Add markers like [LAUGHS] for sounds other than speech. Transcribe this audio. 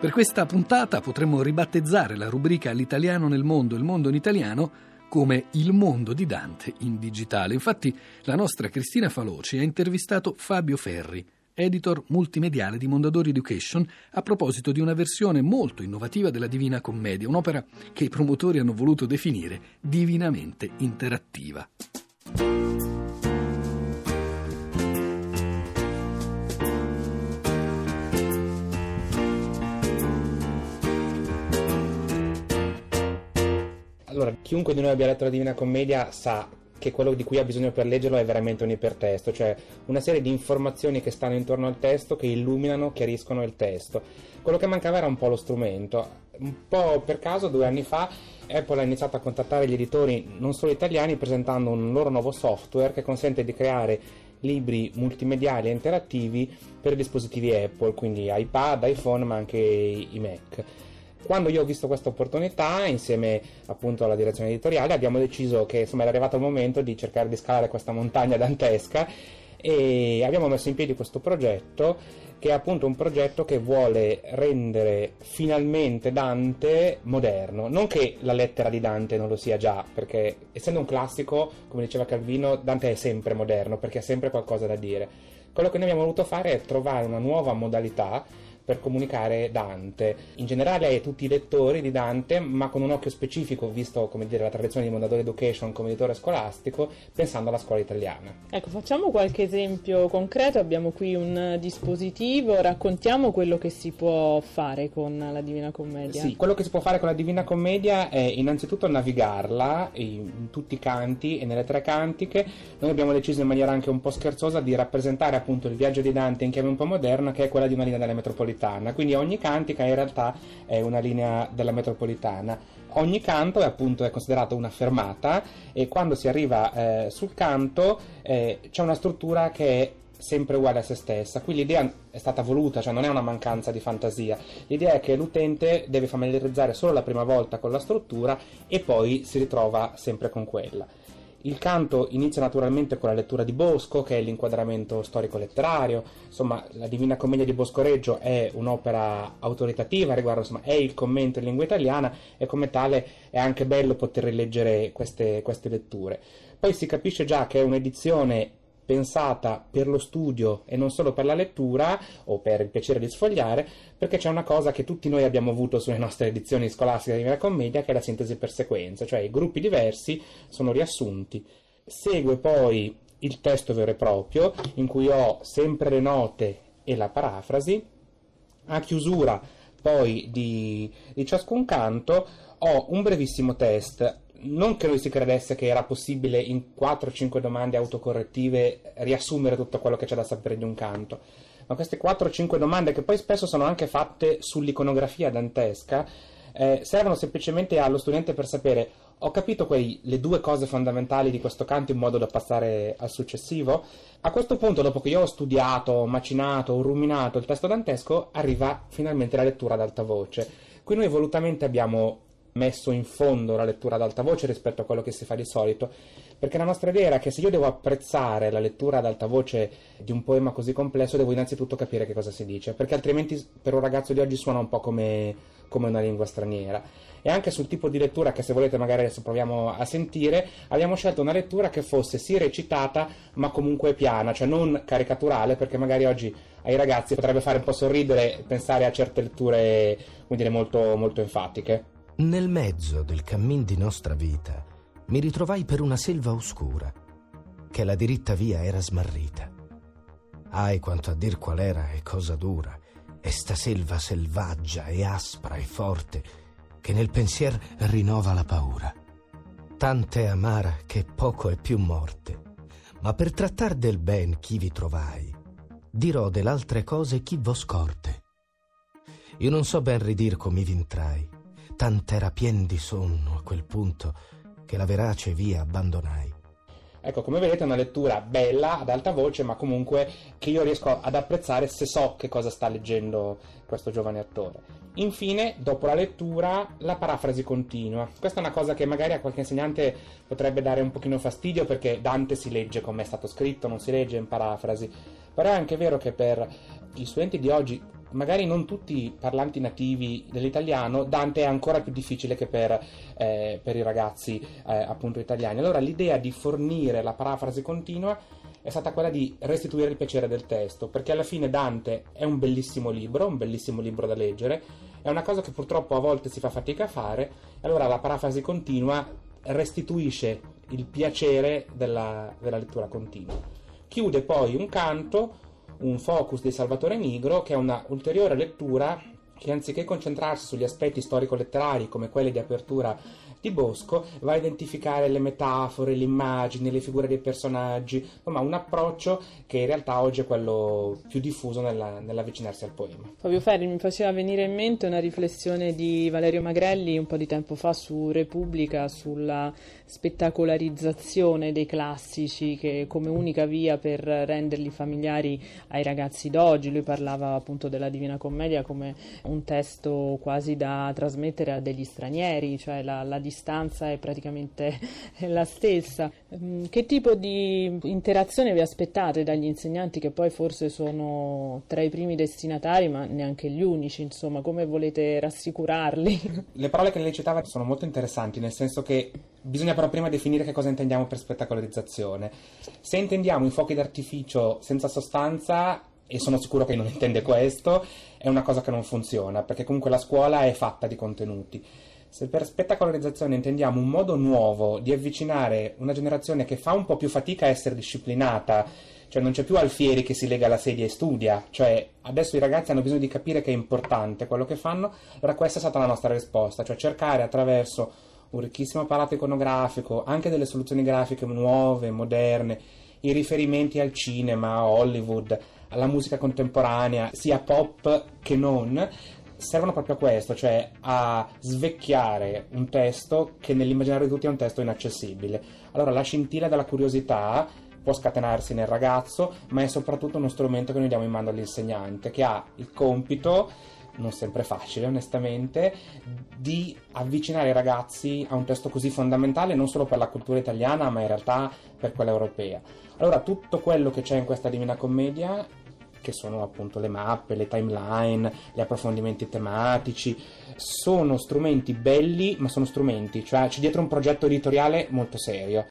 Per questa puntata potremmo ribattezzare la rubrica L'italiano nel mondo, il mondo in italiano come Il mondo di Dante in digitale. Infatti la nostra Cristina Faloci ha intervistato Fabio Ferri, editor multimediale di Mondadori Education, a proposito di una versione molto innovativa della Divina Commedia, un'opera che i promotori hanno voluto definire divinamente interattiva. Allora, chiunque di noi abbia letto la Divina Commedia sa che quello di cui ha bisogno per leggerlo è veramente un ipertesto, cioè una serie di informazioni che stanno intorno al testo che illuminano, chiariscono il testo. Quello che mancava era un po' lo strumento. Un po' per caso, due anni fa, Apple ha iniziato a contattare gli editori non solo italiani presentando un loro nuovo software che consente di creare libri multimediali e interattivi per dispositivi Apple, quindi iPad, iPhone, ma anche i Mac. Quando io ho visto questa opportunità, insieme appunto alla direzione editoriale, abbiamo deciso che insomma era arrivato il momento di cercare di scalare questa montagna dantesca e abbiamo messo in piedi questo progetto che è appunto un progetto che vuole rendere finalmente Dante moderno. Non che la lettera di Dante non lo sia già, perché essendo un classico, come diceva Calvino, Dante è sempre moderno perché ha sempre qualcosa da dire. Quello che noi abbiamo voluto fare è trovare una nuova modalità per comunicare Dante. In generale a tutti i lettori di Dante, ma con un occhio specifico, visto come dire, la tradizione di Mondadori Education come editore scolastico, pensando alla scuola italiana. Ecco, facciamo qualche esempio concreto. Abbiamo qui un dispositivo, raccontiamo quello che si può fare con la Divina Commedia. Sì, quello che si può fare con la Divina Commedia è innanzitutto navigarla in tutti i canti e nelle tre cantiche. Noi abbiamo deciso in maniera anche un po' scherzosa di rappresentare appunto il viaggio di Dante in chiave un po' moderna, che è quella di una linea della metropolitana metropolitana, quindi ogni cantica in realtà è una linea della metropolitana. Ogni canto è appunto è considerato una fermata e quando si arriva eh, sul canto eh, c'è una struttura che è sempre uguale a se stessa. Qui l'idea è stata voluta, cioè non è una mancanza di fantasia. L'idea è che l'utente deve familiarizzare solo la prima volta con la struttura e poi si ritrova sempre con quella. Il canto inizia naturalmente con la lettura di Bosco, che è l'inquadramento storico-letterario, insomma la Divina Commedia di Bosco Reggio è un'opera autoritativa riguardo, insomma è il commento in lingua italiana e come tale è anche bello poter rileggere queste, queste letture. Poi si capisce già che è un'edizione pensata per lo studio e non solo per la lettura o per il piacere di sfogliare, perché c'è una cosa che tutti noi abbiamo avuto sulle nostre edizioni scolastiche di Divina Commedia, che è la sintesi per sequenza, cioè i gruppi diversi sono riassunti. Segue poi il testo vero e proprio, in cui ho sempre le note e la parafrasi. A chiusura poi di, di ciascun canto ho un brevissimo test non che lui si credesse che era possibile in 4-5 domande autocorrettive riassumere tutto quello che c'è da sapere di un canto, ma queste 4-5 domande, che poi spesso sono anche fatte sull'iconografia dantesca, eh, servono semplicemente allo studente per sapere ho capito quei, le due cose fondamentali di questo canto in modo da passare al successivo. A questo punto, dopo che io ho studiato, macinato, ho ruminato il testo dantesco, arriva finalmente la lettura ad alta voce. Qui noi volutamente abbiamo messo in fondo la lettura ad alta voce rispetto a quello che si fa di solito, perché la nostra idea era che se io devo apprezzare la lettura ad alta voce di un poema così complesso, devo innanzitutto capire che cosa si dice, perché altrimenti per un ragazzo di oggi suona un po' come, come una lingua straniera. E anche sul tipo di lettura che se volete magari adesso proviamo a sentire, abbiamo scelto una lettura che fosse sì recitata, ma comunque piana, cioè non caricaturale, perché magari oggi ai ragazzi potrebbe fare un po' sorridere pensare a certe letture, come dire, molto, molto enfatiche. Nel mezzo del cammin di nostra vita mi ritrovai per una selva oscura, che la diritta via era smarrita. Ai quanto a dir qual era e cosa dura, e sta selva selvaggia e aspra e forte, che nel pensier rinnova la paura. Tante amara che poco è più morte, ma per trattar del ben chi vi trovai, dirò dell'altre cose chi vo scorte. Io non so ben ridir come vintrai, tant'era pien di sonno a quel punto che la verace via abbandonai. Ecco, come vedete è una lettura bella, ad alta voce, ma comunque che io riesco ad apprezzare se so che cosa sta leggendo questo giovane attore. Infine, dopo la lettura, la parafrasi continua. Questa è una cosa che magari a qualche insegnante potrebbe dare un pochino fastidio perché Dante si legge come è stato scritto, non si legge in parafrasi. Però è anche vero che per gli studenti di oggi magari non tutti parlanti nativi dell'italiano, Dante è ancora più difficile che per, eh, per i ragazzi eh, appunto italiani. Allora l'idea di fornire la parafrasi continua è stata quella di restituire il piacere del testo, perché alla fine Dante è un bellissimo libro, un bellissimo libro da leggere, è una cosa che purtroppo a volte si fa fatica a fare, allora la parafrasi continua restituisce il piacere della, della lettura continua. Chiude poi un canto un focus di Salvatore Nigro, che è una ulteriore lettura che anziché concentrarsi sugli aspetti storico-letterari come quelli di apertura di Bosco, va a identificare le metafore, le immagini, le figure dei personaggi, insomma un approccio che in realtà oggi è quello più diffuso nella, nell'avvicinarsi al poema. Fabio Ferri mi faceva venire in mente una riflessione di Valerio Magrelli un po' di tempo fa su Repubblica sulla spettacolarizzazione dei classici che come unica via per renderli familiari ai ragazzi d'oggi. Lui parlava appunto della Divina Commedia come un testo quasi da trasmettere a degli stranieri, cioè la, la distanza è praticamente [LAUGHS] la stessa. Mm, che tipo di interazione vi aspettate dagli insegnanti che poi forse sono tra i primi destinatari ma neanche gli unici, insomma, come volete rassicurarli? [LAUGHS] Le parole che lei citava sono molto interessanti, nel senso che bisogna però prima definire che cosa intendiamo per spettacolarizzazione. Se intendiamo i fuochi d'artificio senza sostanza, e sono sicuro che non intende questo, è una cosa che non funziona, perché comunque la scuola è fatta di contenuti. Se per spettacolarizzazione intendiamo un modo nuovo di avvicinare una generazione che fa un po' più fatica a essere disciplinata, cioè non c'è più Alfieri che si lega alla sedia e studia, cioè adesso i ragazzi hanno bisogno di capire che è importante quello che fanno, allora questa è stata la nostra risposta, cioè cercare attraverso un ricchissimo apparato iconografico, anche delle soluzioni grafiche nuove, moderne, i riferimenti al cinema, a Hollywood, alla musica contemporanea, sia pop che non, servono proprio a questo, cioè a svecchiare un testo che nell'immaginario di tutti è un testo inaccessibile. Allora la scintilla della curiosità può scatenarsi nel ragazzo, ma è soprattutto uno strumento che noi diamo in mano all'insegnante, che ha il compito, non sempre facile onestamente, di avvicinare i ragazzi a un testo così fondamentale non solo per la cultura italiana, ma in realtà per quella europea. Allora tutto quello che c'è in questa Divina Commedia che sono appunto le mappe, le timeline, gli approfondimenti tematici. Sono strumenti belli, ma sono strumenti, cioè c'è dietro un progetto editoriale molto serio.